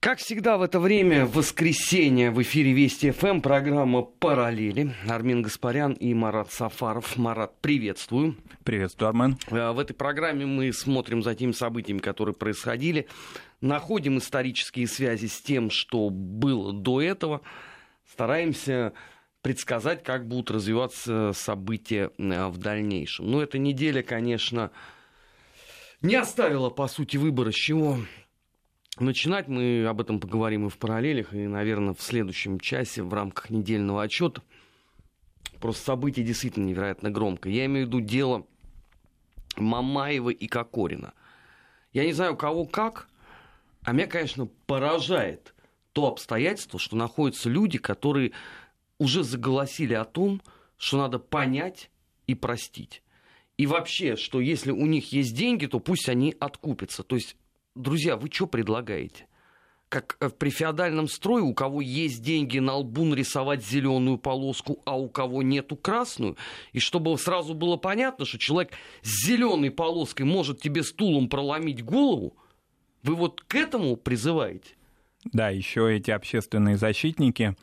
Как всегда в это время, в воскресенье, в эфире Вести ФМ, программа «Параллели». Армин Гаспарян и Марат Сафаров. Марат, приветствую. Приветствую, Армен. Э, в этой программе мы смотрим за теми событиями, которые происходили, находим исторические связи с тем, что было до этого, стараемся предсказать, как будут развиваться события э, в дальнейшем. Но эта неделя, конечно, не оставила, по сути, выбора, с чего начинать. Мы об этом поговорим и в параллелях, и, наверное, в следующем часе в рамках недельного отчета. Просто событие действительно невероятно громко. Я имею в виду дело Мамаева и Кокорина. Я не знаю, кого как, а меня, конечно, поражает то обстоятельство, что находятся люди, которые уже заголосили о том, что надо понять и простить. И вообще, что если у них есть деньги, то пусть они откупятся. То есть друзья, вы что предлагаете? Как при феодальном строе, у кого есть деньги на лбу нарисовать зеленую полоску, а у кого нету красную, и чтобы сразу было понятно, что человек с зеленой полоской может тебе стулом проломить голову, вы вот к этому призываете? Да, еще эти общественные защитники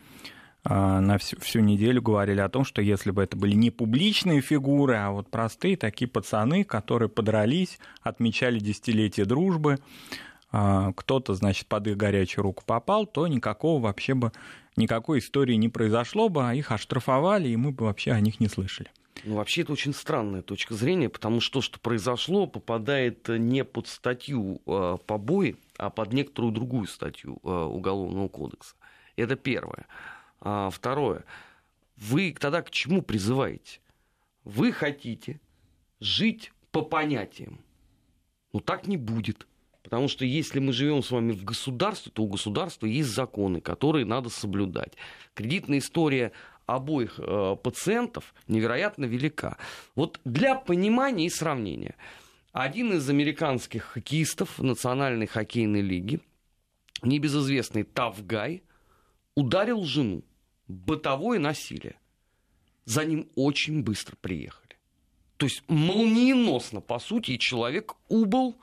на всю, всю неделю говорили о том, что если бы это были не публичные фигуры, а вот простые такие пацаны, которые подрались, отмечали десятилетие дружбы, а, кто-то, значит, под их горячую руку попал, то никакого вообще бы, никакой истории не произошло бы, а их оштрафовали, и мы бы вообще о них не слышали. Ну, вообще, это очень странная точка зрения, потому что то, что произошло, попадает не под статью э, побои, а под некоторую другую статью э, Уголовного кодекса. Это первое. А, второе. Вы тогда к чему призываете? Вы хотите жить по понятиям. Ну так не будет. Потому что если мы живем с вами в государстве, то у государства есть законы, которые надо соблюдать. Кредитная история обоих э, пациентов невероятно велика. Вот для понимания и сравнения. Один из американских хоккеистов Национальной хоккейной лиги, небезызвестный Тавгай, ударил жену бытовое насилие. За ним очень быстро приехали. То есть молниеносно, по сути, человек убыл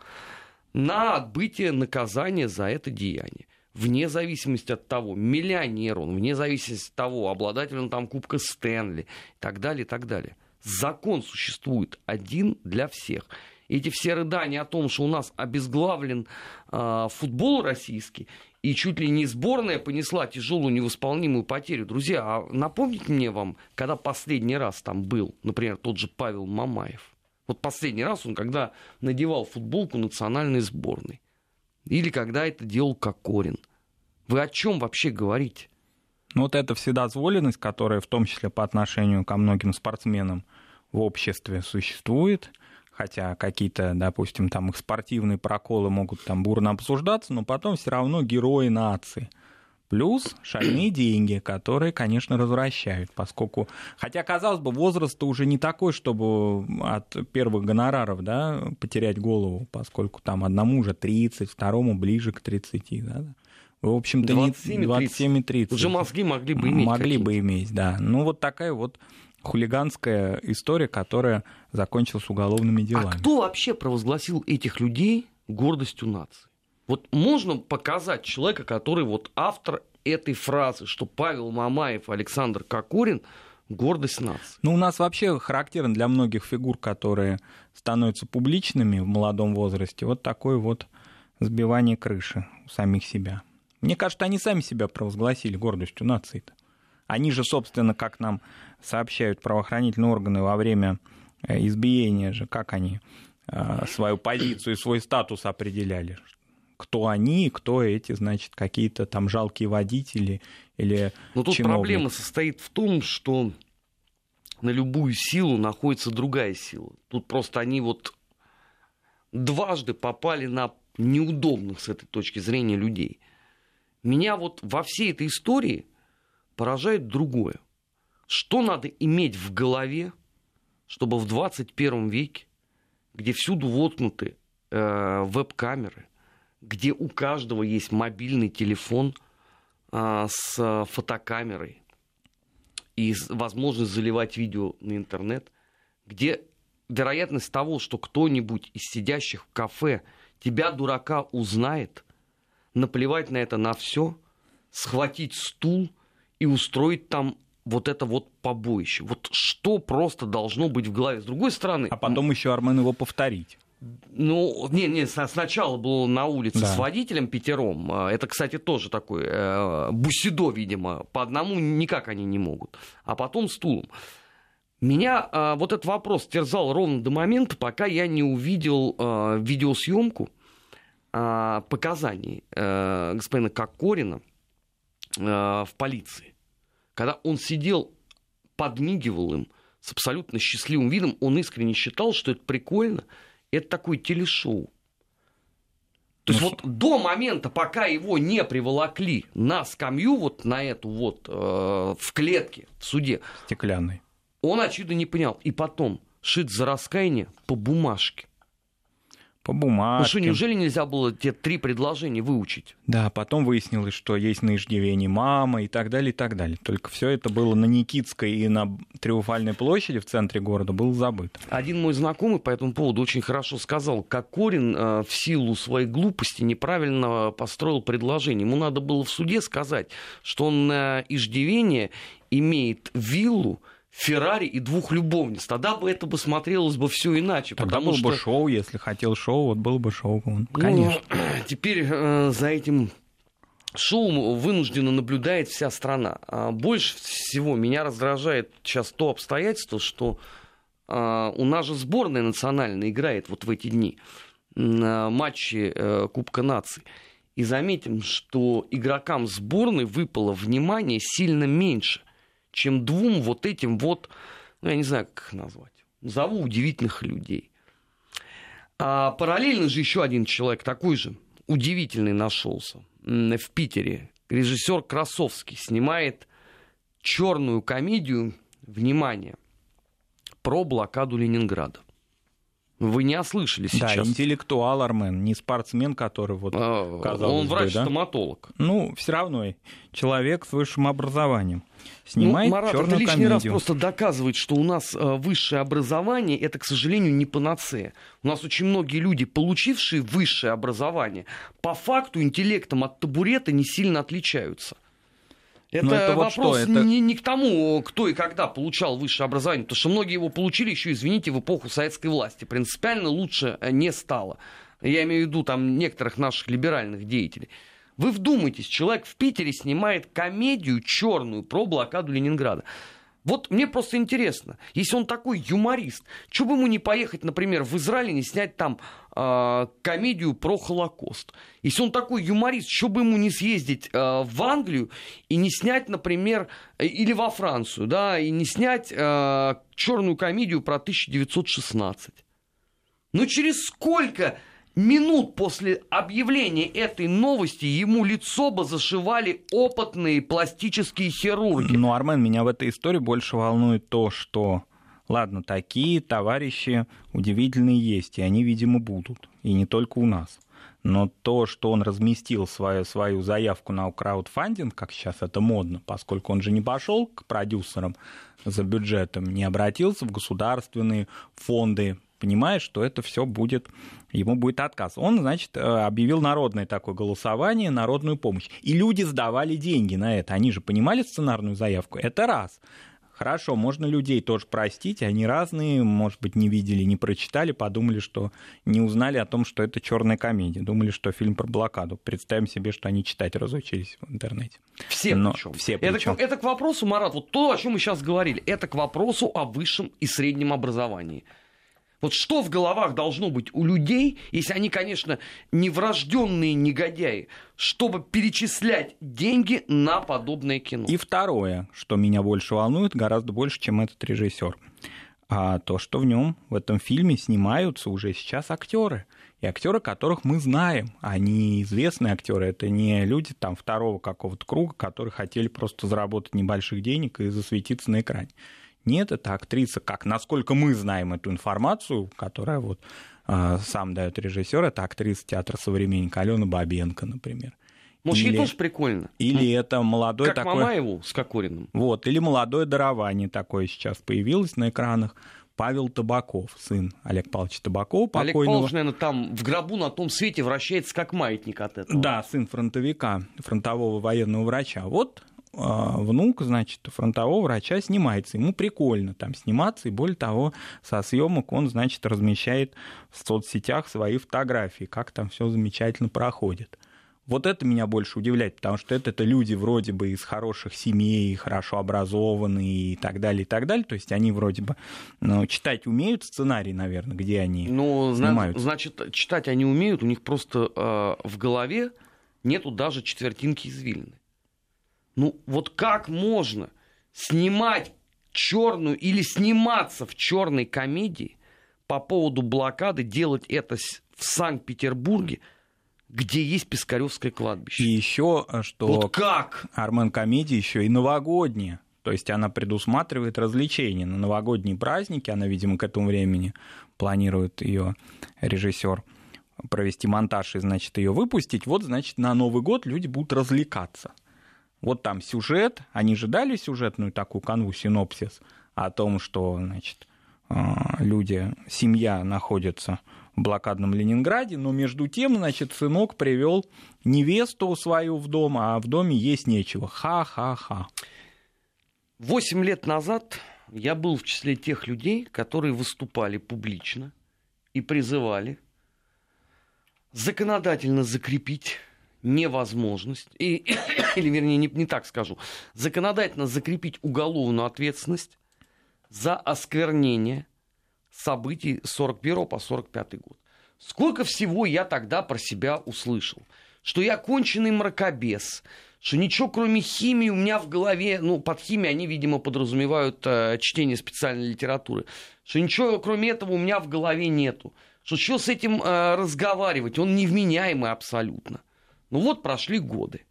на отбытие наказания за это деяние. Вне зависимости от того, миллионер он, вне зависимости от того, обладатель он там Кубка Стэнли и так далее, и так далее. Закон существует один для всех. Эти все рыдания о том, что у нас обезглавлен э, футбол российский, и чуть ли не сборная понесла тяжелую невосполнимую потерю. Друзья, а напомните мне вам, когда последний раз там был, например, тот же Павел Мамаев. Вот последний раз он когда надевал футболку национальной сборной. Или когда это делал Кокорин. Вы о чем вообще говорите? Ну вот эта вседозволенность, которая в том числе по отношению ко многим спортсменам в обществе существует – хотя какие-то, допустим, там их спортивные проколы могут там бурно обсуждаться, но потом все равно герои нации. Плюс шальные деньги, которые, конечно, развращают, поскольку... Хотя, казалось бы, возраст уже не такой, чтобы от первых гонораров да, потерять голову, поскольку там одному уже 30, второму ближе к 30. Да? В общем-то, 27 и 30. Уже мозги могли бы иметь. Могли бы иметь, да. Ну, вот такая вот хулиганская история, которая закончилась уголовными делами. А кто вообще провозгласил этих людей гордостью нации? Вот можно показать человека, который вот автор этой фразы, что Павел Мамаев, Александр Кокорин гордость нации. Ну, у нас вообще характерно для многих фигур, которые становятся публичными в молодом возрасте, вот такое вот сбивание крыши у самих себя. Мне кажется, они сами себя провозгласили гордостью нации-то. Они же, собственно, как нам сообщают правоохранительные органы во время э, избиения же, как они э, свою позицию и свой статус определяли. Кто они, кто эти, значит, какие-то там жалкие водители или Но тут чиновник. проблема состоит в том, что на любую силу находится другая сила. Тут просто они вот дважды попали на неудобных с этой точки зрения людей. Меня вот во всей этой истории поражает другое. Что надо иметь в голове, чтобы в 21 веке, где всюду воткнуты э, веб-камеры, где у каждого есть мобильный телефон э, с фотокамерой и возможность заливать видео на интернет, где вероятность того, что кто-нибудь из сидящих в кафе тебя, дурака, узнает, наплевать на это на все, схватить стул и устроить там вот это вот побоище. Вот что просто должно быть в голове. С другой стороны... А потом еще Армен его повторить. Ну, не, не, сначала был на улице да. с водителем пятером. А, это, кстати, тоже такой э, бусидо, видимо. По одному никак они не могут. А потом стулом. Меня э, вот этот вопрос терзал ровно до момента, пока я не увидел э, видеосъемку э, показаний э, господина Кокорина э, в полиции. Когда он сидел, подмигивал им с абсолютно счастливым видом, он искренне считал, что это прикольно – это такое телешоу. То есть ну, вот до момента, пока его не приволокли на скамью, вот на эту вот, э, в клетке, в суде. Стеклянный. Он, очевидно, не понял. И потом, шит за раскаяние по бумажке по бумажке. Ну что, неужели нельзя было те три предложения выучить? Да, потом выяснилось, что есть на иждивении мама и так далее, и так далее. Только все это было на Никитской и на Триумфальной площади в центре города было забыто. Один мой знакомый по этому поводу очень хорошо сказал, как Корин э, в силу своей глупости неправильно построил предложение. Ему надо было в суде сказать, что он на иждивение имеет виллу, Феррари и двух любовниц. Тогда бы это бы смотрелось бы все иначе. Тогда было что... бы шоу, если хотел шоу, вот было бы шоу. Конечно. Ну, теперь э, за этим шоу вынуждена наблюдает вся страна. А больше всего меня раздражает сейчас то обстоятельство, что э, у нас же сборная национальная играет вот в эти дни на матче э, Кубка наций. И заметим, что игрокам сборной выпало внимание сильно меньше – чем двум вот этим вот, ну, я не знаю, как их назвать, зову удивительных людей. А параллельно же еще один человек такой же удивительный нашелся в Питере. Режиссер Красовский снимает черную комедию, внимание, про блокаду Ленинграда. Вы не ослышали сейчас. Да, интеллектуал Армен, не спортсмен, который вот а, Он врач-стоматолог. Да? Ну, все равно человек с высшим образованием. Снимает ну, Марат, это лишний комедию. раз просто доказывает, что у нас э, высшее образование это, к сожалению, не панацея. У нас очень многие люди, получившие высшее образование, по факту интеллектом от табурета не сильно отличаются. Это, это вопрос вот что, это... Не, не к тому, кто и когда получал высшее образование, потому что многие его получили еще, извините, в эпоху советской власти. Принципиально лучше э, не стало. Я имею в виду там некоторых наших либеральных деятелей. Вы вдумайтесь, человек в Питере снимает комедию черную про блокаду Ленинграда. Вот мне просто интересно, если он такой юморист, что бы ему не поехать, например, в Израиль и не снять там э, комедию про Холокост? Если он такой юморист, что бы ему не съездить э, в Англию и не снять, например, э, или во Францию, да, и не снять э, черную комедию про 1916? Ну через сколько минут после объявления этой новости ему лицо бы зашивали опытные пластические хирурги. Ну, Армен, меня в этой истории больше волнует то, что, ладно, такие товарищи удивительные есть, и они, видимо, будут, и не только у нас. Но то, что он разместил свою, свою заявку на краудфандинг, как сейчас это модно, поскольку он же не пошел к продюсерам за бюджетом, не обратился в государственные фонды понимает, что это все будет, ему будет отказ. Он, значит, э, объявил народное такое голосование, народную помощь. И люди сдавали деньги на это. Они же понимали сценарную заявку. Это раз. Хорошо, можно людей тоже простить, они разные, может быть, не видели, не прочитали, подумали, что не узнали о том, что это черная комедия, думали, что фильм про блокаду. Представим себе, что они читать разучились в интернете. Все Но причем. Все причем. Это, это к вопросу, Марат, вот то, о чем мы сейчас говорили, это к вопросу о высшем и среднем образовании. Вот что в головах должно быть у людей, если они, конечно, не врожденные негодяи, чтобы перечислять деньги на подобное кино? И второе, что меня больше волнует, гораздо больше, чем этот режиссер. А то, что в нем, в этом фильме, снимаются уже сейчас актеры. И актеры, которых мы знаем. Они известные актеры. Это не люди там второго какого-то круга, которые хотели просто заработать небольших денег и засветиться на экране. Нет, это актриса, как насколько мы знаем эту информацию, которая вот э, сам дает режиссер, это актриса театра современника Алена Бабенко, например. Может, или, ей тоже прикольно. Или ну, это молодой как такой... Мамаеву с Кокориным. Вот, или молодое дарование такое сейчас появилось на экранах Павел Табаков, сын Олега Павловича Табакова, покойного. Олег Павлович, наверное, там в гробу на том свете вращается как маятник от этого. Да, сын фронтовика, фронтового военного врача. Вот внук, значит, фронтового врача снимается. Ему прикольно там сниматься, и более того, со съемок он, значит, размещает в соцсетях свои фотографии, как там все замечательно проходит. Вот это меня больше удивляет, потому что это, это люди вроде бы из хороших семей, хорошо образованные и так далее, и так далее. То есть они вроде бы ну, читать умеют сценарий, наверное, где они ну, снимают. Значит, читать они умеют, у них просто э, в голове нету даже четвертинки извилины. Ну вот как можно снимать черную или сниматься в черной комедии по поводу блокады, делать это в Санкт-Петербурге, где есть Пискаревское кладбище. И еще, э, что вот как? Армен комедия еще и новогодняя. То есть она предусматривает развлечения на новогодние праздники. Она, видимо, к этому времени планирует ее режиссер провести монтаж и, значит, ее выпустить. Вот, значит, на Новый год люди будут развлекаться. Вот там сюжет, они же дали сюжетную такую канву, синопсис о том, что, значит, э, люди, семья находится в блокадном Ленинграде, но между тем, значит, сынок привел невесту свою в дом, а в доме есть нечего. Ха-ха-ха. Восемь лет назад я был в числе тех людей, которые выступали публично и призывали законодательно закрепить невозможность, и, или вернее не, не так скажу, законодательно закрепить уголовную ответственность за осквернение событий с 41 по 45 год. Сколько всего я тогда про себя услышал. Что я конченый мракобес, что ничего кроме химии у меня в голове, ну, под химией они, видимо, подразумевают э, чтение специальной литературы, что ничего кроме этого у меня в голове нету, что что с этим э, разговаривать, он невменяемый абсолютно. Ну вот прошли годы.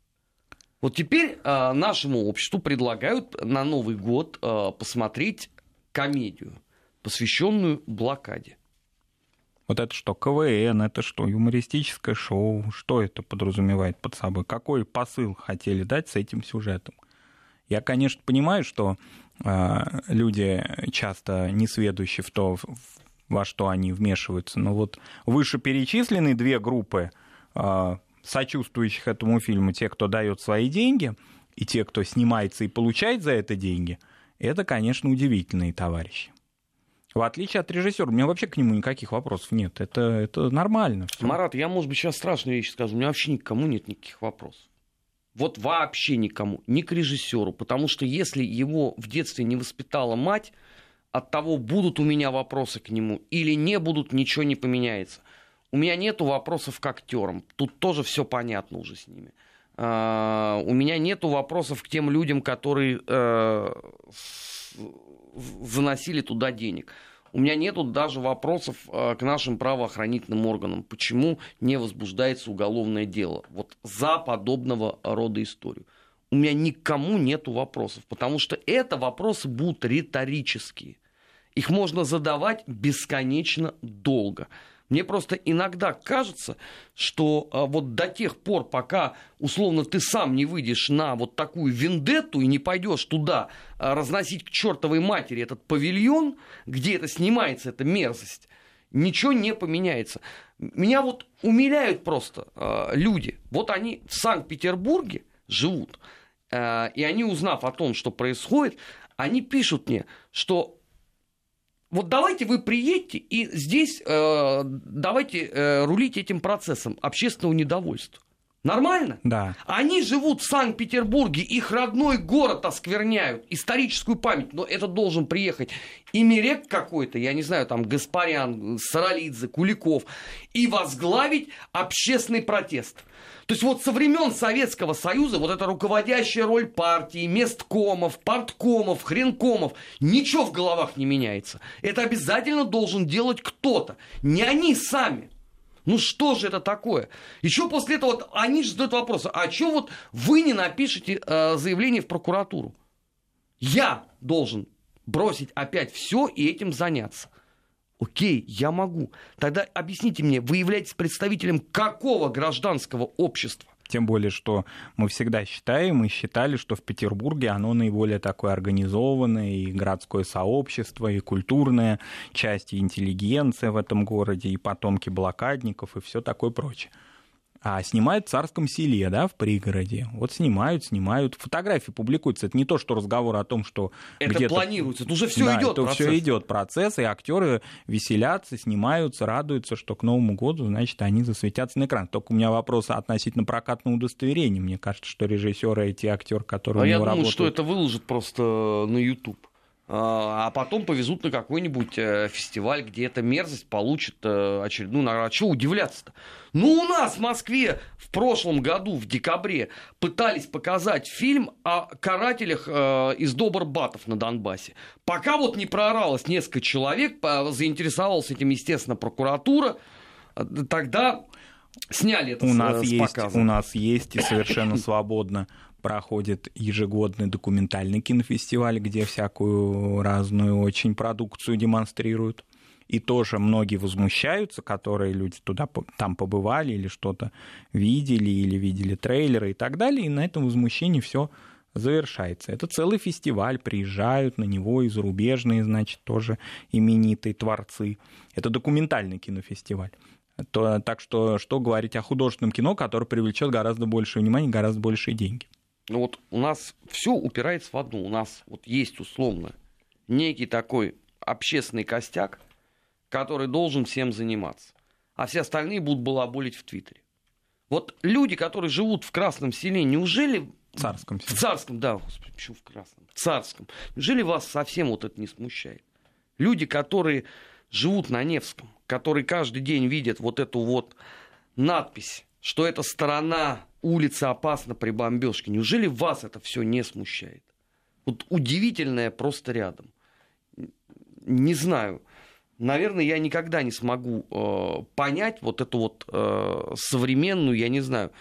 Вот теперь э, нашему обществу предлагают на Новый год э, посмотреть комедию посвященную блокаде. Вот это что, КВН, это что, юмористическое шоу? Что это подразумевает под собой? Какой посыл хотели дать с этим сюжетом? Я, конечно, понимаю, что э, люди часто не сведущи в то, во что они вмешиваются, но вот вышеперечисленные две группы сочувствующих этому фильму, те, кто дает свои деньги, и те, кто снимается и получает за это деньги, это, конечно, удивительные товарищи. В отличие от режиссера, у меня вообще к нему никаких вопросов нет. Это, это нормально. Всё. Марат, я, может быть, сейчас страшную вещь скажу. У меня вообще никому нет никаких вопросов. Вот вообще никому, ни к режиссеру. Потому что если его в детстве не воспитала мать, от того, будут у меня вопросы к нему или не будут, ничего не поменяется. У меня нету вопросов к актерам. Тут тоже все понятно уже с ними. Uh, у меня нету вопросов к тем людям, которые заносили туда денег. У меня нету даже вопросов э, к нашим правоохранительным органам, почему не возбуждается уголовное дело вот за подобного рода историю. У меня никому нету вопросов, потому что это вопросы будут риторические. Их можно задавать бесконечно долго. Мне просто иногда кажется, что а, вот до тех пор, пока, условно, ты сам не выйдешь на вот такую вендетту и не пойдешь туда а, разносить к чертовой матери этот павильон, где это снимается, эта мерзость, ничего не поменяется. Меня вот умиляют просто а, люди. Вот они в Санкт-Петербурге живут, и они, узнав о том, что происходит, они пишут мне, что вот давайте вы приедете и здесь э, давайте э, рулить этим процессом общественного недовольства. Нормально? Да. Они живут в Санкт-Петербурге, их родной город оскверняют, историческую память, но это должен приехать Имерек какой-то, я не знаю, там Гаспарян, Саралидзе, Куликов, и возглавить общественный протест. То есть вот со времен Советского Союза вот эта руководящая роль партии, месткомов, парткомов, хренкомов, ничего в головах не меняется. Это обязательно должен делать кто-то, не они сами. Ну что же это такое? Еще после этого вот, они же задают вопрос, а что вот вы не напишете э, заявление в прокуратуру? Я должен бросить опять все и этим заняться. Окей, я могу. Тогда объясните мне, вы являетесь представителем какого гражданского общества? Тем более, что мы всегда считаем и считали, что в Петербурге оно наиболее такое организованное, и городское сообщество, и культурная часть, и интеллигенция в этом городе, и потомки блокадников, и все такое прочее а снимают в царском селе, да, в пригороде. Вот снимают, снимают. Фотографии публикуются. Это не то, что разговор о том, что это где-то... планируется. Это уже все да, идет. Это все идет процесс, и актеры веселятся, снимаются, радуются, что к Новому году, значит, они засветятся на экран. Только у меня вопрос относительно прокатного удостоверения. Мне кажется, что режиссеры эти актеры, которые а у него я думаю, работают... что это выложат просто на YouTube. А, а потом повезут на какой-нибудь э, фестиваль, где эта мерзость получит э, очередную награду. А чего удивляться-то? Ну, у нас в Москве в прошлом году, в декабре, пытались показать фильм о карателях э, из Добрбатов на Донбассе. Пока вот не прооралось несколько человек, заинтересовалась этим, естественно, прокуратура, тогда сняли это у с, нас с есть, показа. У нас есть и совершенно свободно проходит ежегодный документальный кинофестиваль, где всякую разную очень продукцию демонстрируют. И тоже многие возмущаются, которые люди туда там побывали или что-то видели, или видели трейлеры и так далее. И на этом возмущении все завершается. Это целый фестиваль, приезжают на него и зарубежные, значит, тоже именитые творцы. Это документальный кинофестиваль. То, так что что говорить о художественном кино, которое привлечет гораздо больше внимания, гораздо большие деньги. Ну вот у нас все упирается в одно. У нас вот есть условно некий такой общественный костяк, который должен всем заниматься. А все остальные будут балаболить в Твиттере. Вот люди, которые живут в Красном селе, неужели... В Царском селе. В Царском, да, господи, почему в Красном? В Царском. Неужели вас совсем вот это не смущает? Люди, которые живут на Невском, которые каждый день видят вот эту вот надпись, что эта сторона улица опасна при бомбежке. Неужели вас это все не смущает? Вот удивительное просто рядом. Не знаю. Наверное, я никогда не смогу э, понять вот эту вот э, современную, я не знаю,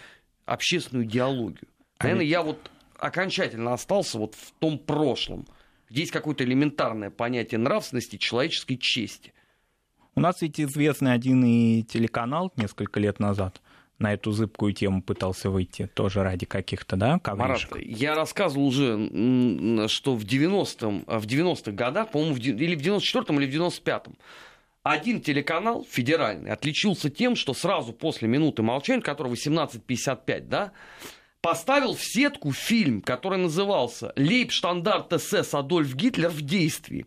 общественную идеологию. А Наверное, я вот окончательно остался вот в том прошлом, где есть какое-то элементарное понятие нравственности, человеческой чести. У нас ведь известный один и телеканал несколько лет назад – на эту зыбкую тему пытался выйти, тоже ради каких-то, да, ковришек? Марат, я рассказывал уже, что в 90-м, в 90-х годах, по-моему, или в 94-м, или в 95-м, один телеканал федеральный отличился тем, что сразу после минуты молчания, который 18.55, да, поставил в сетку фильм, который назывался «Лейбштандарт СС Адольф Гитлер в действии».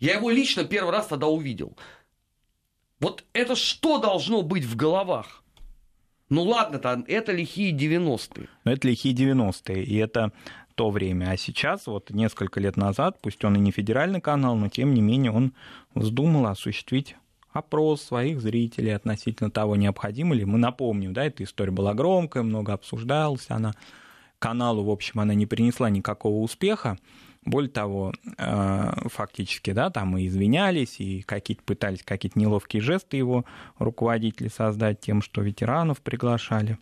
Я его лично первый раз тогда увидел. Вот это что должно быть в головах? Ну ладно, там, это лихие 90-е. Но это лихие 90-е, и это то время. А сейчас, вот несколько лет назад, пусть он и не федеральный канал, но тем не менее он вздумал осуществить опрос своих зрителей относительно того, необходимо ли. Мы напомним, да, эта история была громкая, много обсуждалась, она каналу, в общем, она не принесла никакого успеха. Более того, э, фактически, да, там и извинялись, и какие-то пытались какие-то неловкие жесты его руководители создать тем, что ветеранов приглашали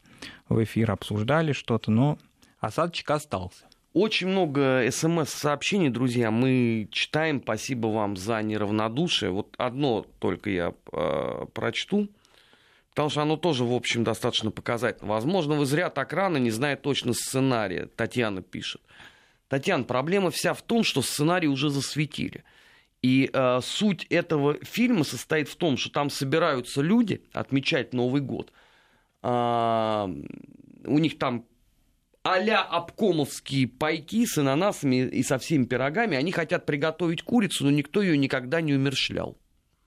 в эфир, обсуждали что-то, но осадочек остался. Очень много смс-сообщений, друзья, мы читаем. Спасибо вам за неравнодушие. Вот одно только я э, прочту, потому что оно тоже, в общем, достаточно показательно. Возможно, вы зря так рано, не зная точно сценария. Татьяна пишет. Татьяна, проблема вся в том, что сценарий уже засветили. И э, суть этого фильма состоит в том, что там собираются люди отмечать Новый год. Э, у них там а-ля обкомовские пайки с ананасами и со всеми пирогами. Они хотят приготовить курицу, но никто ее никогда не умерщвлял.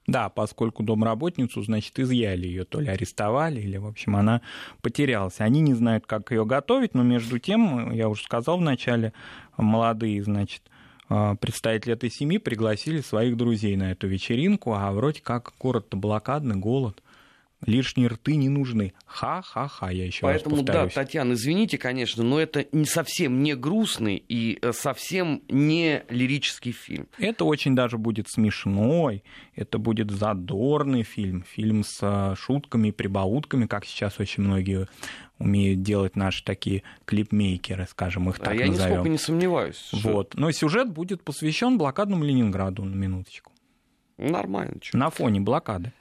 Да, поскольку домработницу, значит, изъяли ее, то ли арестовали, или, в общем, она потерялась. Они не знают, как ее готовить, но между тем, я уже сказал вначале, молодые, значит, а, представители этой семьи пригласили своих друзей на эту вечеринку, а вроде как город-то блокадный, голод лишние рты не нужны. Ха-ха-ха, я еще Поэтому, раз повторюсь. да, Татьяна, извините, конечно, но это не совсем не грустный и э, совсем не лирический фильм. Это очень даже будет смешной, это будет задорный фильм, фильм с э, шутками и прибаутками, как сейчас очень многие умеют делать наши такие клипмейкеры, скажем, их а так а я назовем. нисколько не сомневаюсь. Вот. Но сюжет будет посвящен блокадному Ленинграду, на минуточку. Нормально. Что? На фоне блокады.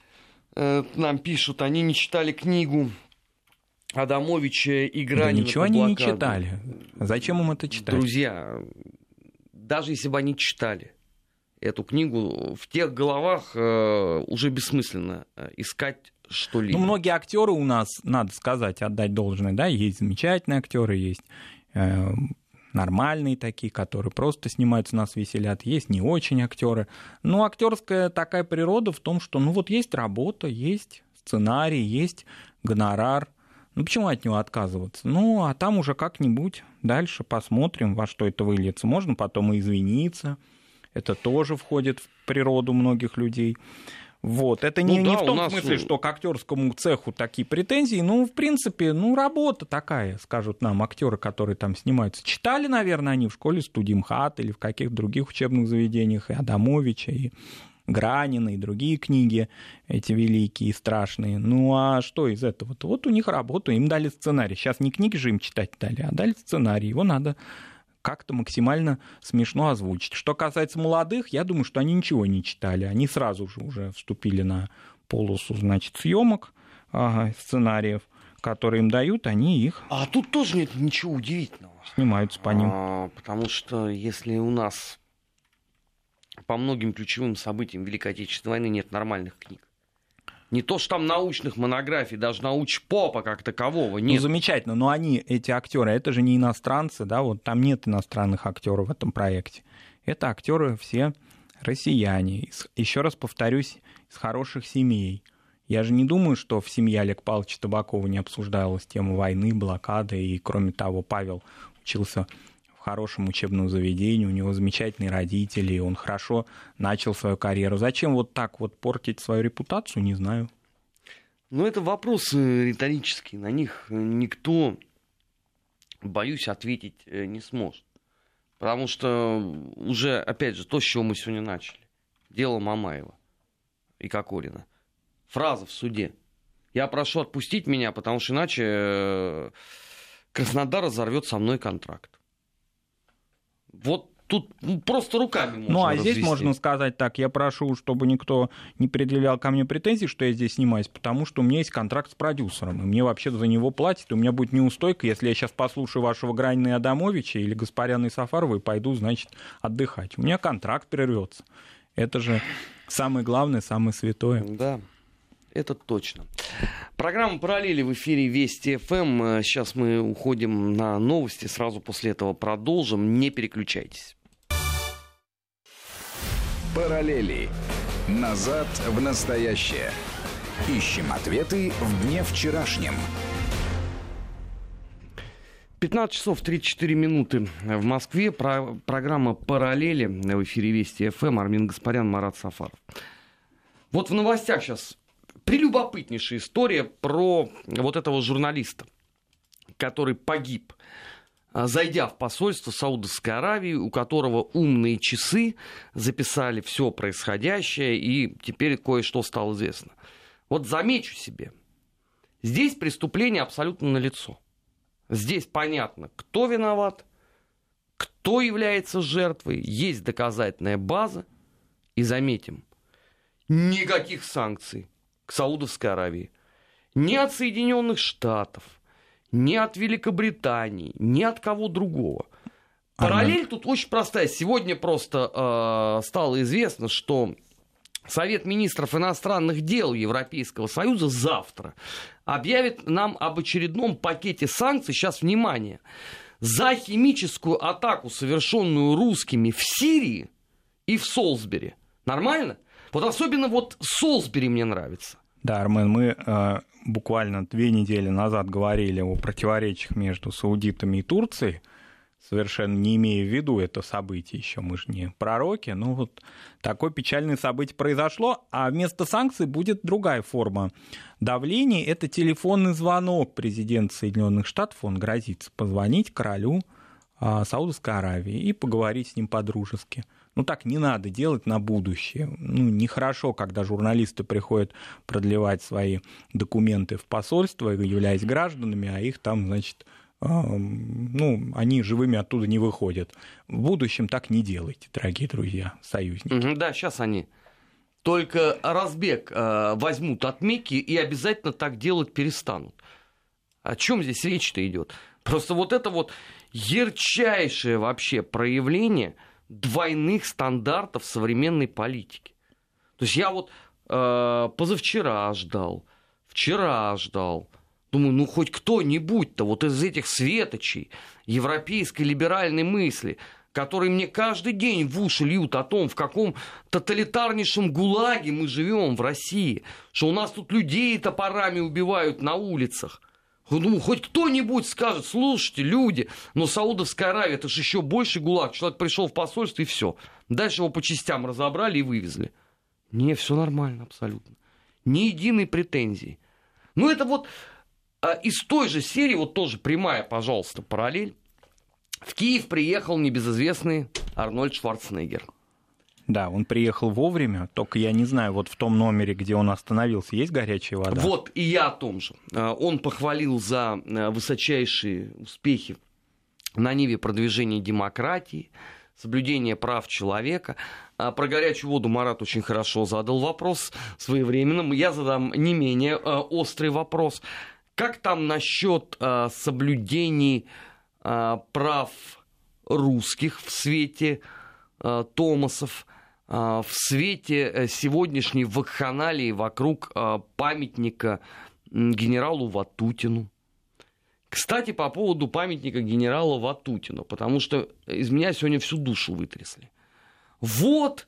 Э, нам пишут, они не читали книгу Адамовича и Гранина. Да ничего они не читали. Зачем им это читать? Друзья, даже если бы они читали эту книгу, в тех головах э, уже бессмысленно э, искать что-либо. Ну, многие актеры у нас, надо сказать, отдать должное, да, есть замечательные актеры, есть э, нормальные такие, которые просто снимаются, нас веселят, есть не очень актеры. Но актерская такая природа в том, что ну вот есть работа, есть сценарий, есть гонорар. Ну почему от него отказываться? Ну, а там уже как-нибудь дальше посмотрим, во что это выльется. Можно потом и извиниться. Это тоже входит в природу многих людей. Вот. Это не, ну, да, не в том нас... смысле, что к актерскому цеху такие претензии. Ну, в принципе, ну, работа такая, скажут нам актеры, которые там снимаются. Читали, наверное, они в школе студии МХАТ или в каких-то других учебных заведениях и Адамовича, и Гранина, и другие книги, эти великие и страшные. Ну, а что из этого? Вот у них работа, им дали сценарий. Сейчас не книги же им читать дали, а дали сценарий. Его надо как-то максимально смешно озвучить. Что касается молодых, я думаю, что они ничего не читали. Они сразу же уже вступили на полосу, значит, съемок ага, сценариев, которые им дают, они их... А тут тоже нет ничего удивительного. Снимаются по ним. А, потому что если у нас по многим ключевым событиям Великой Отечественной войны нет нормальных книг, не то, что там научных монографий, даже науч-попа как такового ну, нет. Ну, замечательно, но они, эти актеры, это же не иностранцы, да, вот там нет иностранных актеров в этом проекте. Это актеры все россияне. Еще раз повторюсь, из хороших семей. Я же не думаю, что в семье Олега Павловича Табакова не обсуждалась тема войны, блокады, и, кроме того, Павел учился хорошем учебном заведении, у него замечательные родители, он хорошо начал свою карьеру. Зачем вот так вот портить свою репутацию, не знаю. Ну, это вопросы риторические, на них никто, боюсь, ответить э, не сможет. Потому что уже, опять же, то, с чего мы сегодня начали. Дело Мамаева и Кокорина. Фраза в суде. Я прошу отпустить меня, потому что иначе э, Краснодар разорвет со мной контракт. Вот тут просто руками можно Ну, а развести. здесь можно сказать так, я прошу, чтобы никто не предъявлял ко мне претензий, что я здесь снимаюсь, потому что у меня есть контракт с продюсером, и мне вообще за него платят, и у меня будет неустойка, если я сейчас послушаю вашего Гранина Адамовича или Гаспаряна и Сафарова и пойду, значит, отдыхать. У меня контракт прервется. Это же самое главное, самое святое. Да это точно. Программа «Параллели» в эфире Вести ФМ. Сейчас мы уходим на новости, сразу после этого продолжим. Не переключайтесь. «Параллели. Назад в настоящее». Ищем ответы в дне вчерашнем. 15 часов 34 минуты в Москве. Про программа «Параллели» в эфире Вести ФМ. Армин Гаспарян, Марат Сафаров. Вот в новостях сейчас прелюбопытнейшая история про вот этого журналиста, который погиб, а, зайдя в посольство Саудовской Аравии, у которого умные часы записали все происходящее, и теперь кое-что стало известно. Вот замечу себе, здесь преступление абсолютно налицо. Здесь понятно, кто виноват, кто является жертвой, есть доказательная база, и заметим, никаких санкций к Саудовской Аравии. Ни от Соединенных Штатов, ни от Великобритании, ни от кого другого. Параллель ага. тут очень простая. Сегодня просто э, стало известно, что Совет министров иностранных дел Европейского Союза завтра объявит нам об очередном пакете санкций. Сейчас, внимание, за химическую атаку, совершенную русскими в Сирии и в Солсбери. Нормально? Вот особенно вот Солсбери мне нравится. Да, Армен, мы э, буквально две недели назад говорили о противоречиях между саудитами и Турцией, совершенно не имея в виду это событие еще, мы же не пророки, но вот такое печальное событие произошло, а вместо санкций будет другая форма давления, это телефонный звонок президента Соединенных Штатов, он грозится позвонить королю э, Саудовской Аравии и поговорить с ним по-дружески. Ну так не надо делать на будущее. Ну, нехорошо, когда журналисты приходят продлевать свои документы в посольство, являясь гражданами, а их там, значит, ну, они живыми оттуда не выходят. В будущем так не делайте, дорогие друзья, союзники. Да, сейчас они только разбег э, возьмут от Мекки и обязательно так делать перестанут. О чем здесь речь-то идет? Просто вот это вот ярчайшее вообще проявление двойных стандартов современной политики. То есть я вот э, позавчера ждал, вчера ждал. Думаю, ну хоть кто-нибудь-то вот из этих светочей европейской либеральной мысли, которые мне каждый день в уши льют о том, в каком тоталитарнейшем гулаге мы живем в России, что у нас тут людей топорами убивают на улицах. Ну, хоть кто-нибудь скажет, слушайте, люди, но Саудовская Аравия, это же еще больше гулаг. Человек пришел в посольство и все. Дальше его по частям разобрали и вывезли. Не, все нормально абсолютно. Ни единой претензии. Ну, это вот а, из той же серии, вот тоже прямая, пожалуйста, параллель. В Киев приехал небезызвестный Арнольд Шварценеггер. Да, он приехал вовремя, только я не знаю, вот в том номере, где он остановился, есть горячая вода? Вот, и я о том же. А, он похвалил за а, высочайшие успехи на ниве продвижения демократии, соблюдения прав человека. А про горячую воду Марат очень хорошо задал вопрос своевременно. Я задам не менее острый вопрос. Как там насчет соблюдений прав русских в свете Томасов? В свете э, сегодняшней вакханалии вокруг памятника генералу Ватутину. Кстати, по поводу памятника генерала Ватутину, потому что из меня сегодня всю душу вытрясли. Вот,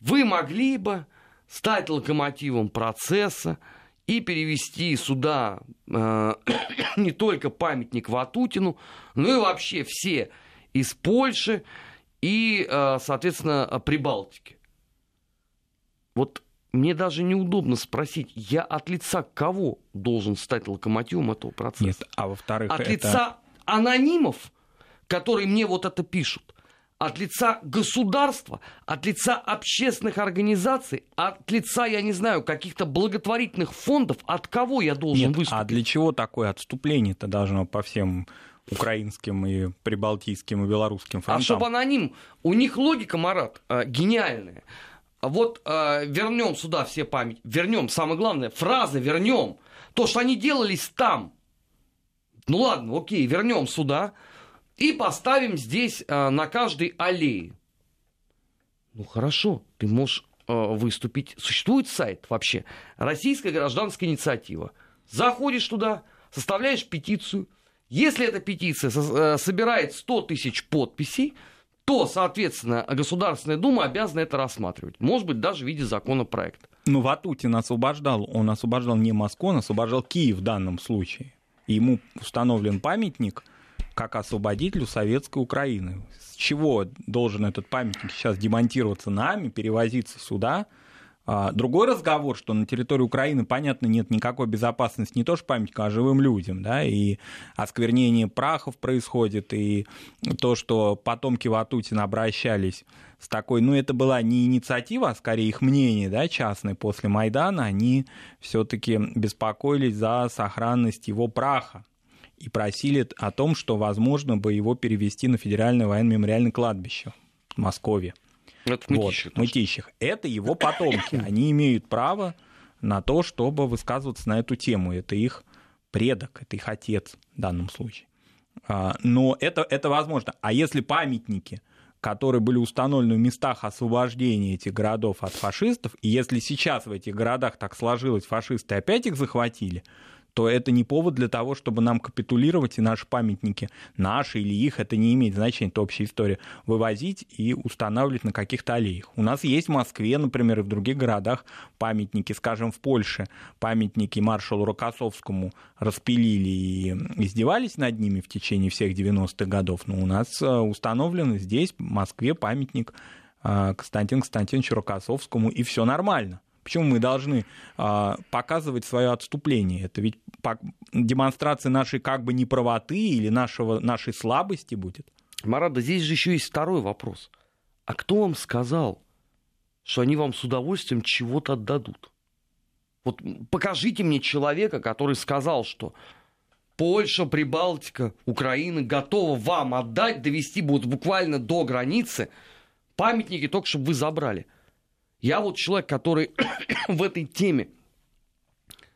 вы могли бы стать локомотивом процесса и перевести сюда э, не только памятник Ватутину, но и вообще все из Польши и, э, соответственно, Прибалтики. Вот мне даже неудобно спросить, я от лица кого должен стать локомотивом этого процесса? Нет, а во-вторых, от это... лица анонимов, которые мне вот это пишут, от лица государства, от лица общественных организаций, от лица, я не знаю, каких-то благотворительных фондов, от кого я должен Нет, выступить? А для чего такое отступление-то должно по всем украинским и прибалтийским и белорусским фронтам? А чтобы аноним, у них логика, Марат, э, гениальная. Вот э, вернем сюда все память, вернем, самое главное, фразы вернем. То, что они делались там. Ну ладно, окей, вернем сюда и поставим здесь э, на каждой аллее. Ну хорошо, ты можешь э, выступить. Существует сайт вообще, Российская гражданская инициатива. Заходишь туда, составляешь петицию. Если эта петиция э, собирает 100 тысяч подписей, то, соответственно, Государственная Дума обязана это рассматривать. Может быть, даже в виде законопроекта. Ну, Ватутин освобождал, он освобождал не Москву, он освобождал Киев в данном случае. ему установлен памятник как освободителю советской Украины. С чего должен этот памятник сейчас демонтироваться нами, перевозиться сюда – другой разговор, что на территории Украины, понятно, нет никакой безопасности не то что памятника, а живым людям, да, и осквернение прахов происходит, и то, что потомки Ватутина обращались с такой, ну, это была не инициатива, а скорее их мнение, да, частное после Майдана, они все-таки беспокоились за сохранность его праха и просили о том, что возможно бы его перевести на Федеральное военно-мемориальное кладбище в Москве. Это в Мытищах. Вот, Мытищах. Это его потомки. Они имеют право на то, чтобы высказываться на эту тему. Это их предок, это их отец в данном случае. А, но это, это возможно. А если памятники, которые были установлены в местах освобождения этих городов от фашистов, и если сейчас в этих городах так сложилось, фашисты опять их захватили, то это не повод для того, чтобы нам капитулировать и наши памятники, наши или их, это не имеет значения, это общая история, вывозить и устанавливать на каких-то аллеях. У нас есть в Москве, например, и в других городах памятники, скажем, в Польше памятники маршалу Рокоссовскому распилили и издевались над ними в течение всех 90-х годов, но у нас э, установлен здесь, в Москве, памятник э, Константину Константиновичу Рокоссовскому, и все нормально. Почему мы должны а, показывать свое отступление? Это ведь демонстрация нашей как бы неправоты или нашего, нашей слабости будет. Марада, здесь же еще есть второй вопрос. А кто вам сказал, что они вам с удовольствием чего-то отдадут? Вот покажите мне человека, который сказал, что Польша, Прибалтика, Украина готова вам отдать, довести будут буквально до границы памятники, только чтобы вы забрали – я вот человек, который в этой теме,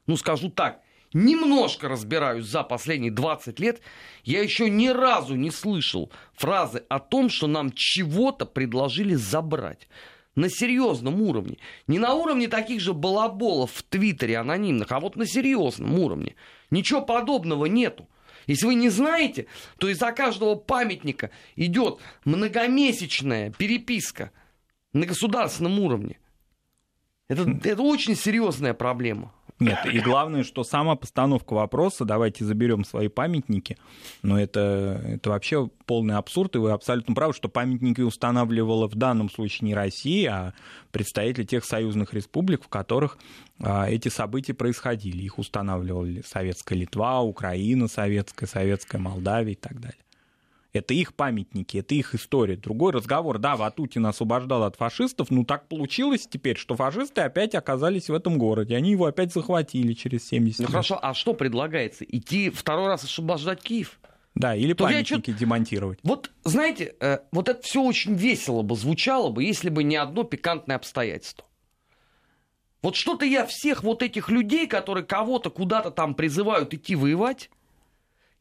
ну скажу так, немножко разбираюсь за последние 20 лет, я еще ни разу не слышал фразы о том, что нам чего-то предложили забрать. На серьезном уровне. Не на уровне таких же балаболов в Твиттере анонимных, а вот на серьезном уровне. Ничего подобного нету. Если вы не знаете, то из-за каждого памятника идет многомесячная переписка на государственном уровне. Это, это очень серьезная проблема. Нет, и главное, что сама постановка вопроса, давайте заберем свои памятники, но это, это вообще полный абсурд, и вы абсолютно правы, что памятники устанавливала в данном случае не Россия, а представители тех союзных республик, в которых а, эти события происходили. Их устанавливали Советская Литва, Украина Советская, Советская Молдавия и так далее. Это их памятники, это их история. Другой разговор, да, Ватутин освобождал от фашистов, ну так получилось теперь, что фашисты опять оказались в этом городе. Они его опять захватили через 70 ну, лет. Ну хорошо, а что предлагается? Идти второй раз освобождать Киев? Да, или То памятники демонтировать. Вот, знаете, э, вот это все очень весело бы звучало бы, если бы не одно пикантное обстоятельство. Вот что-то я всех вот этих людей, которые кого-то куда-то там призывают идти воевать,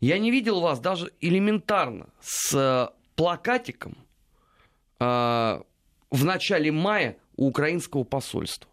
я не видел вас даже элементарно с э, плакатиком э, в начале мая у украинского посольства.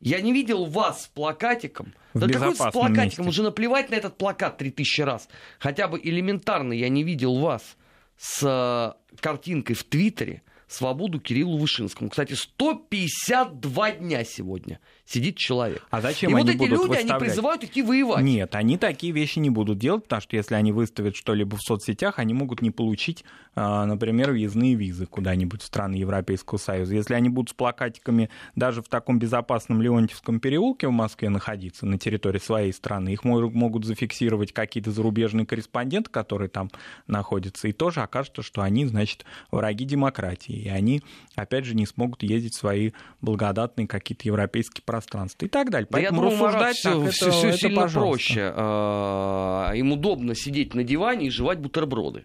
Я не видел вас с плакатиком. В да какой с плакатиком? Месте. Уже наплевать на этот плакат 3000 раз. Хотя бы элементарно я не видел вас с э, картинкой в Твиттере свободу Кириллу Вышинскому. Кстати, 152 дня сегодня сидит человек. А зачем И они вот эти будут люди, выставлять? они призывают идти воевать. Нет, они такие вещи не будут делать, потому что если они выставят что-либо в соцсетях, они могут не получить, а, например, въездные визы куда-нибудь в страны Европейского Союза. Если они будут с плакатиками даже в таком безопасном Леонтьевском переулке в Москве находиться на территории своей страны, их могут зафиксировать какие-то зарубежные корреспонденты, которые там находятся, и тоже окажется, что они, значит, враги демократии, и они, опять же, не смогут ездить в свои благодатные какие-то европейские пространства и так далее. Да Поэтому я думаю, рассуждать все, так, все, это, все это, сильно пожалуйста. проще. А, им удобно сидеть на диване и жевать бутерброды.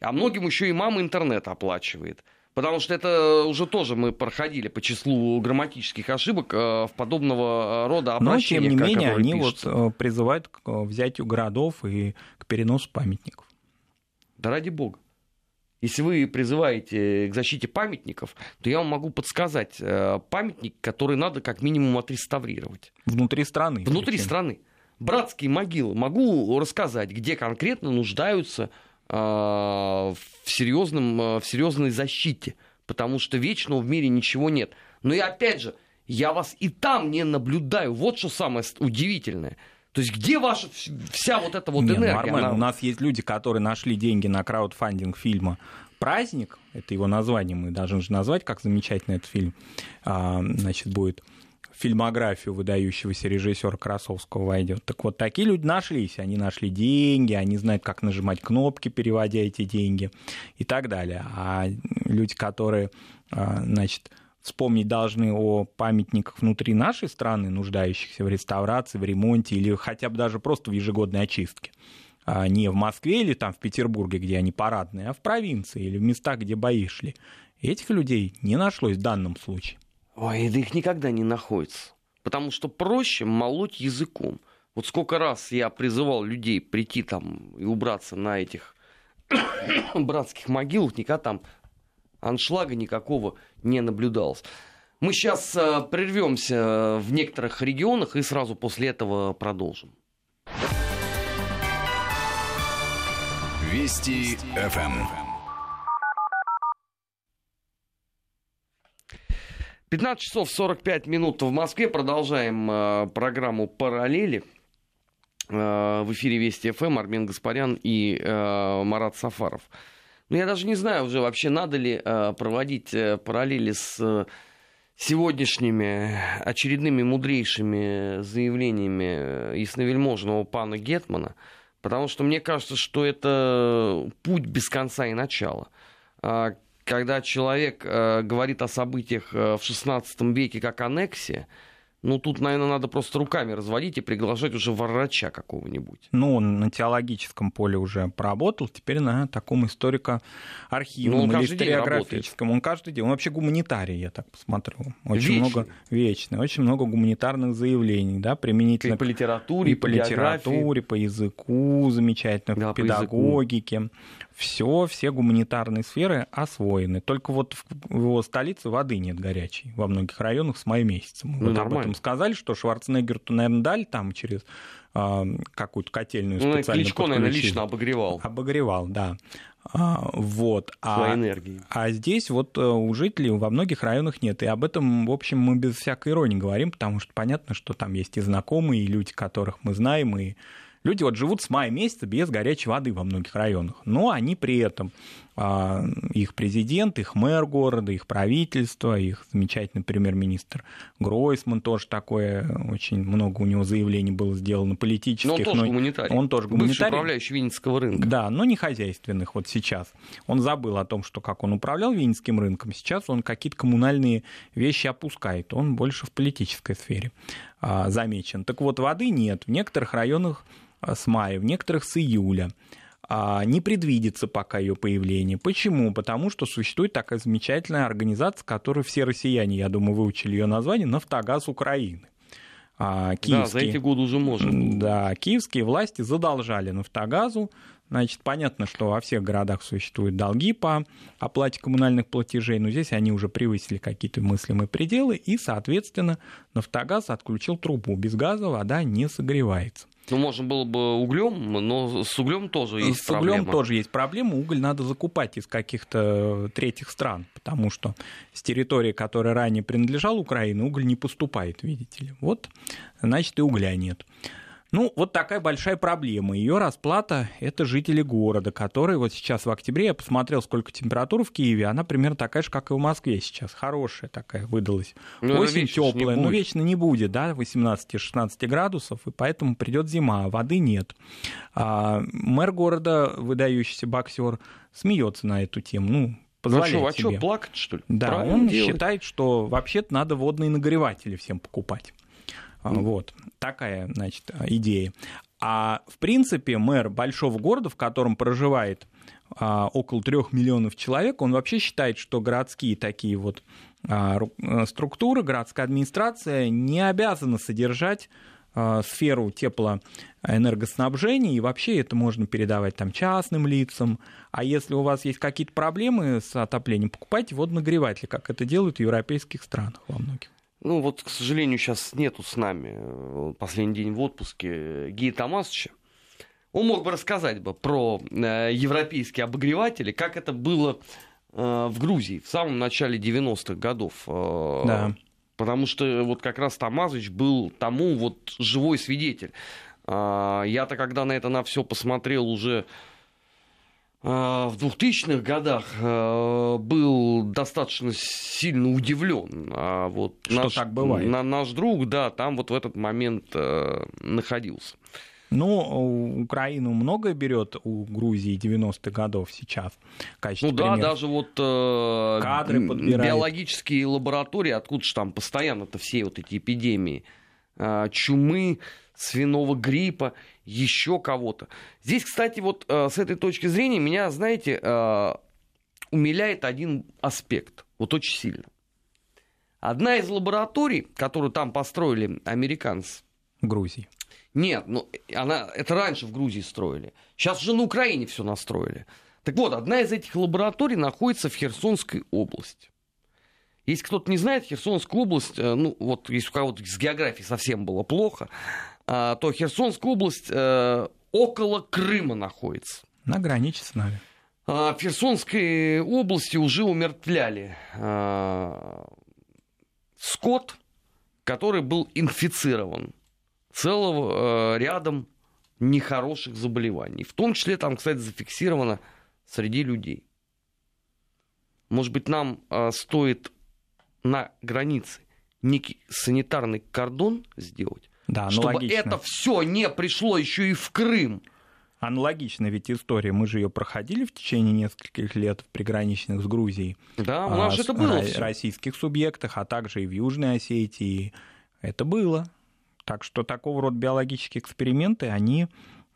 А многим еще и мама интернет оплачивает. Потому что это уже тоже мы проходили по числу грамматических ошибок э, в подобного рода обращениях. Но, тем не менее, они пишутся. вот э, призывают к взятию городов и к переносу памятников. Да ради бога. Если вы призываете к защите памятников, то я вам могу подсказать э, памятник, который надо как минимум отреставрировать. Внутри страны. Внутри причем. страны. Братские могилы. Могу рассказать, где конкретно нуждаются э, в, серьезном, э, в серьезной защите. Потому что вечного в мире ничего нет. Но и опять же, я вас и там не наблюдаю. Вот что самое удивительное. То есть где ваша вся вот эта вот Нет, энергия? Нормально. Она... У нас есть люди, которые нашли деньги на краудфандинг фильма «Праздник». Это его название, мы должны же назвать, как замечательно этот фильм. А, значит, будет фильмографию выдающегося режиссера Красовского войдет. Так вот, такие люди нашлись. Они нашли деньги, они знают, как нажимать кнопки, переводя эти деньги и так далее. А люди, которые, а, значит, вспомнить должны о памятниках внутри нашей страны, нуждающихся в реставрации, в ремонте или хотя бы даже просто в ежегодной очистке. А не в Москве или там в Петербурге, где они парадные, а в провинции или в местах, где бои шли. Этих людей не нашлось в данном случае. Ой, да их никогда не находится. Потому что проще молоть языком. Вот сколько раз я призывал людей прийти там и убраться на этих братских могилах, никогда там аншлага никакого не наблюдалось. Мы сейчас э, прервемся в некоторых регионах и сразу после этого продолжим. Вести ФМ. 15 часов 45 минут в Москве. Продолжаем э, программу «Параллели». Э, в эфире Вести ФМ Армен Гаспарян и э, Марат Сафаров. Я даже не знаю уже вообще, надо ли э, проводить э, параллели с э, сегодняшними очередными мудрейшими заявлениями ясновельможного пана Гетмана, потому что мне кажется, что это путь без конца и начала. Э, когда человек говорит о событиях в XVI веке как аннексия, Ну, тут, наверное, надо просто руками разводить и приглашать уже врача какого-нибудь. Ну, он на теологическом поле уже поработал, теперь на таком историко-архивном ну, или историографическом. Он каждый день. Он вообще гуманитарий, я так посмотрю. Очень вечный. много вечный, очень много гуманитарных заявлений, да, применительно и по литературе, и по, литературе, по языку замечательно, да, по педагогике. Все, все гуманитарные сферы освоены. Только вот в его столице воды нет горячей во многих районах с мая месяца. Мы ну, вот нормально. об этом сказали, что Шварценеггер-то, наверное, дали там через а, какую-то котельную ну, специально Кличко, наверное, лично обогревал. Обогревал, да. А, вот. Своей а. А здесь вот э, у жителей во многих районах нет. И об этом, в общем, мы без всякой иронии говорим, потому что понятно, что там есть и знакомые, и люди, которых мы знаем, и Люди вот живут с мая месяца без горячей воды во многих районах, но они при этом, а, их президент, их мэр города, их правительство, их замечательный премьер-министр Гройсман тоже такое, очень много у него заявлений было сделано политических. Но он тоже но гуманитарий. Он тоже гуманитарий. Бывший управляющий Винницкого рынка. Да, но не хозяйственных вот сейчас. Он забыл о том, что как он управлял Винницким рынком, сейчас он какие-то коммунальные вещи опускает, он больше в политической сфере а, замечен. Так вот, воды нет. В некоторых районах с мая, в некоторых с июля. А, не предвидится пока ее появление. Почему? Потому что существует такая замечательная организация, которую все россияне, я думаю, выучили ее название, «Нафтогаз Украины». Киевские, да, за эти годы уже можно. Да, киевские власти задолжали «Нафтогазу». Значит, понятно, что во всех городах существуют долги по оплате коммунальных платежей, но здесь они уже превысили какие-то мыслимые пределы, и, соответственно, «Нафтогаз» отключил трубу. Без газа вода не согревается. Ну, можно было бы углем, но с углем тоже есть с проблема. С углем тоже есть проблема. Уголь надо закупать из каких-то третьих стран, потому что с территории, которая ранее принадлежала Украине, уголь не поступает, видите ли. Вот, значит, и угля нет. Ну, вот такая большая проблема. Ее расплата – это жители города, которые вот сейчас в октябре, я посмотрел, сколько температура в Киеве, она примерно такая же, как и в Москве сейчас. Хорошая такая выдалась. Ну, Осень теплая, но вечно не будет, да, 18-16 градусов, и поэтому придет зима, а воды нет. А, мэр города, выдающийся боксер, смеется на эту тему. Ну, позволяет ну, а что, себе. а что, плакать, что ли? Да, Правильно он делать. считает, что вообще-то надо водные нагреватели всем покупать. Mm. Вот такая, значит, идея. А в принципе мэр большого города, в котором проживает а, около трех миллионов человек, он вообще считает, что городские такие вот а, структуры, городская администрация не обязана содержать а, сферу теплоэнергоснабжения, и вообще это можно передавать там частным лицам. А если у вас есть какие-то проблемы с отоплением, покупайте водонагреватели, как это делают в европейских странах во многих. Ну вот, к сожалению, сейчас нету с нами э, последний день в отпуске Гея Томасовича. Он мог бы рассказать бы про э, европейские обогреватели, как это было э, в Грузии в самом начале 90-х годов. Э, да. Потому что вот как раз Тамазович был тому вот живой свидетель. Э, я-то когда на это на все посмотрел уже в 2000-х годах а, был достаточно сильно удивлен. А вот Что наш, так бывает? На, наш друг, да, там вот в этот момент э, находился. Ну, Украину многое берет у Грузии 90-х годов сейчас. ну да, даже вот э, кадры подбирает. биологические лаборатории, откуда же там постоянно-то все вот эти эпидемии э, чумы, свиного гриппа, еще кого-то. Здесь, кстати, вот э, с этой точки зрения меня, знаете, э, умиляет один аспект, вот очень сильно. Одна из лабораторий, которую там построили американцы. В Грузии. Нет, ну, она, это раньше в Грузии строили. Сейчас уже на Украине все настроили. Так вот, одна из этих лабораторий находится в Херсонской области. Если кто-то не знает, Херсонская область, э, ну вот если у кого-то с географией совсем было плохо, то Херсонская область э, около Крыма находится. На границе с нами. А, в Херсонской области уже умертвляли а, скот, который был инфицирован целым рядом нехороших заболеваний. В том числе там, кстати, зафиксировано среди людей. Может быть, нам стоит на границе некий санитарный кордон сделать, да, чтобы это все не пришло еще и в Крым. Аналогично ведь история. Мы же ее проходили в течение нескольких лет в приграничных с Грузией. Да, у нас а, это было. Российских субъектах, а также и в Южной Осетии, Это было. Так что такого рода биологические эксперименты, они,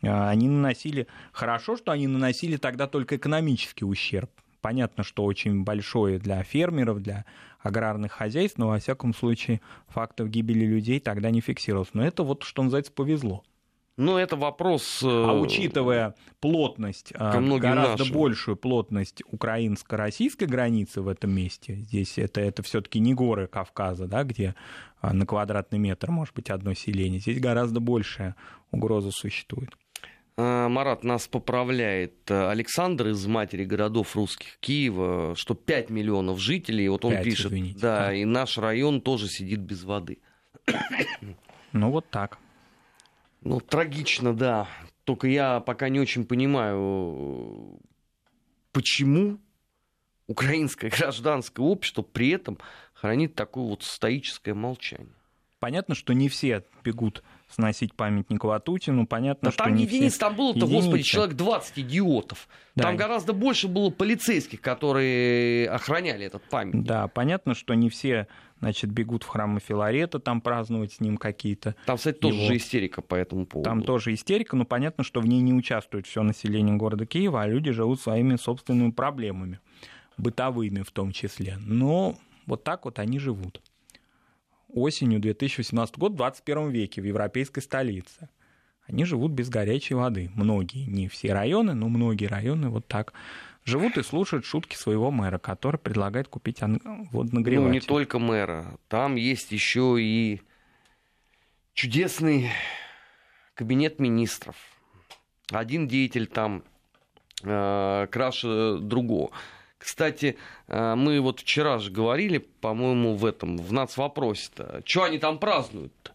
а, они наносили... Хорошо, что они наносили тогда только экономический ущерб. Понятно, что очень большое для фермеров, для аграрных хозяйств, но, во всяком случае, фактов гибели людей тогда не фиксировалось. Но это вот, что называется, повезло. Ну, это вопрос... А э, учитывая плотность, а, гораздо нашим. большую плотность украинско-российской границы в этом месте, здесь это, это все таки не горы Кавказа, да, где а, на квадратный метр может быть одно селение, здесь гораздо большая угроза существует. А, Марат нас поправляет э, Александр из матери городов русских Киева, что 5 миллионов жителей, вот он 5, пишет, извините, да, да, и наш район тоже сидит без воды. Ну вот так. Ну, трагично, да. Только я пока не очень понимаю, почему украинское гражданское общество при этом хранит такое вот стоическое молчание. Понятно, что не все бегут сносить памятник Ватутину, понятно, да что там не единиц, все... там было-то, господи, человек 20 идиотов. Да. Там гораздо больше было полицейских, которые охраняли этот памятник. Да, понятно, что не все значит, бегут в храм Филарета, там праздновать с ним какие-то... Там, кстати, тоже его... же истерика по этому поводу. Там тоже истерика, но понятно, что в ней не участвует все население города Киева, а люди живут своими собственными проблемами, бытовыми в том числе. Но вот так вот они живут. Осенью 2018 года, в 21 веке, в европейской столице. Они живут без горячей воды. Многие, не все районы, но многие районы вот так живут и слушают шутки своего мэра, который предлагает купить водонагреватель. Ну, не только мэра. Там есть еще и чудесный кабинет министров. Один деятель там э, краше другого. Кстати, э, мы вот вчера же говорили, по-моему, в этом, в нацвопросе-то, что они там празднуют-то?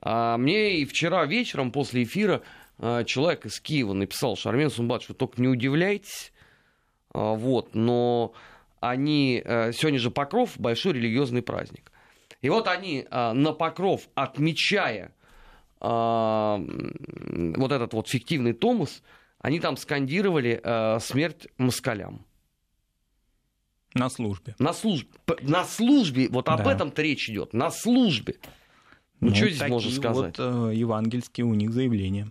А мне и вчера вечером после эфира э, человек из Киева написал, Шармен Сумбач, вы только не удивляйтесь, а, вот, но они... Э, сегодня же Покров – большой религиозный праздник. И вот они на Покров, отмечая вот этот вот фиктивный Томас, они там скандировали смерть москалям. На службе. На службе. На службе. Вот об да. этом-то речь идет. На службе. Ну, ну что здесь можно сказать? Вот э, евангельские у них заявления.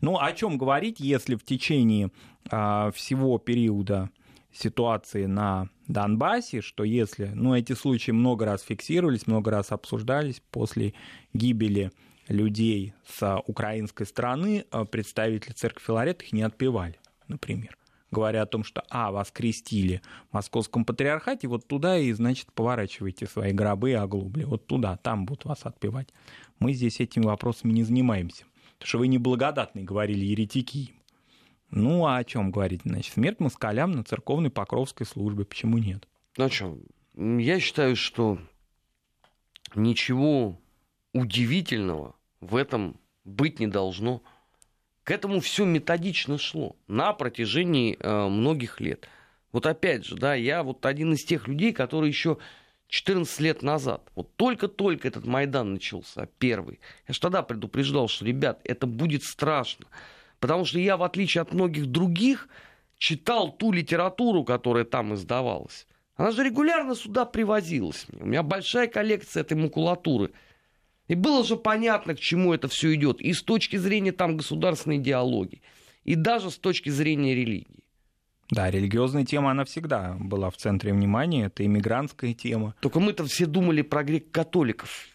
Ну, о чем говорить, если в течение а, всего периода ситуации на Донбассе, что если, ну, эти случаи много раз фиксировались, много раз обсуждались после гибели людей с украинской стороны, а, представители церкви Филарет их не отпевали, например говоря о том, что, а, вас крестили в московском патриархате, вот туда и, значит, поворачивайте свои гробы и оглобли, вот туда, там будут вас отпевать. Мы здесь этими вопросами не занимаемся. Потому что вы неблагодатные, говорили еретики. Ну, а о чем говорить? Значит, смерть москалям на церковной покровской службе. Почему нет? Ну, что, я считаю, что ничего удивительного в этом быть не должно. К этому все методично шло на протяжении э, многих лет. Вот опять же, да, я вот один из тех людей, которые еще 14 лет назад, вот только-только этот Майдан начался, первый, я же тогда предупреждал, что, ребят, это будет страшно. Потому что я, в отличие от многих других, читал ту литературу, которая там издавалась. Она же регулярно сюда привозилась мне. У меня большая коллекция этой макулатуры. И было же понятно, к чему это все идет. И с точки зрения там государственной идеологии, и даже с точки зрения религии. Да, религиозная тема, она всегда была в центре внимания, это иммигрантская тема. Только мы-то все думали про грек-католиков.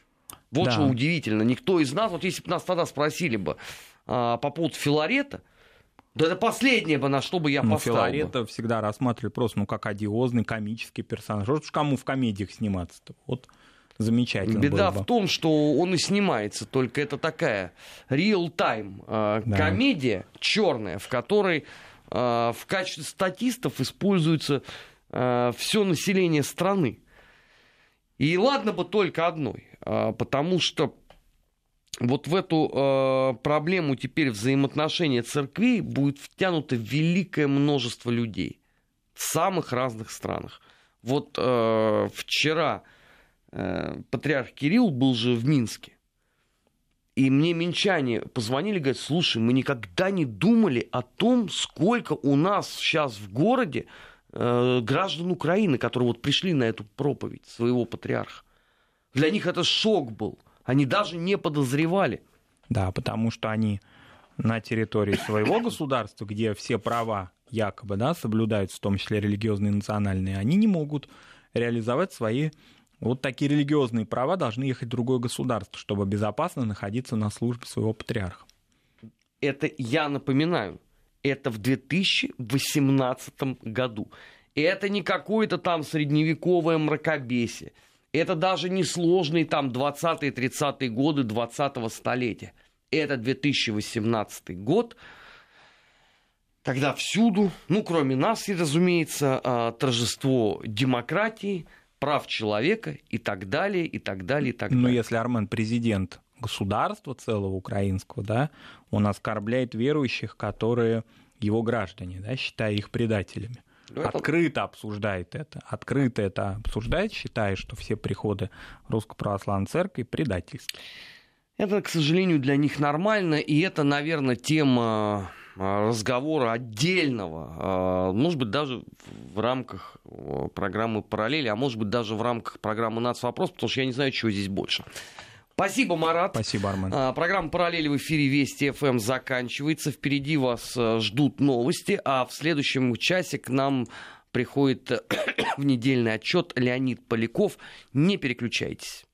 Вот да. что удивительно. Никто из нас, вот если бы нас тогда спросили бы а, по поводу Филарета, да это последнее бы, на что бы я ну, поставил. Филарета бы. всегда рассматривали просто ну, как одиозный комический персонаж. Вот кому в комедиях сниматься-то? Вот замечательно. Беда в том, что он и снимается, только это такая real-time э, да. комедия черная, в которой Э, в качестве статистов используется э, все население страны. И ладно бы только одной, э, потому что вот в эту проблему теперь взаимоотношения церквей будет втянуто великое множество людей в самых разных странах. Вот вчера патриарх Кирилл был же в Минске. И мне минчане позвонили, говорят, слушай, мы никогда не думали о том, сколько у нас сейчас в городе э, граждан Украины, которые вот пришли на эту проповедь своего патриарха. Для них это шок был. Они даже не подозревали. Да, потому что они на территории своего государства, где все права якобы да, соблюдаются, в том числе религиозные и национальные, они не могут реализовать свои вот такие религиозные права, должны ехать в другое государство, чтобы безопасно находиться на службе своего патриарха. Это, я напоминаю, это в 2018 году. Это не какое-то там средневековое мракобесие. Это даже не сложные там 20-е, 30-е годы 20-го столетия. Это 2018 год, когда всюду, ну, кроме нас, разумеется, а, торжество демократии, прав человека и так далее, и так далее, и так ну, далее. Ну, если Армен президент государства целого украинского, да, он оскорбляет верующих, которые его граждане, да, считая их предателями. Ну, это... Открыто обсуждает это. Открыто это обсуждает, считая, что все приходы Русской Православной Церкви предательские. Это, к сожалению, для них нормально, и это, наверное, тема разговора отдельного, а, может быть, даже в рамках программы «Параллели», а может быть, даже в рамках программы «Нацвопрос», потому что я не знаю, чего здесь больше. Спасибо, Марат. Спасибо, Армен. А, программа «Параллели» в эфире Вести ФМ заканчивается. Впереди вас ждут новости, а в следующем часе к нам приходит в недельный отчет Леонид Поляков. Не переключайтесь.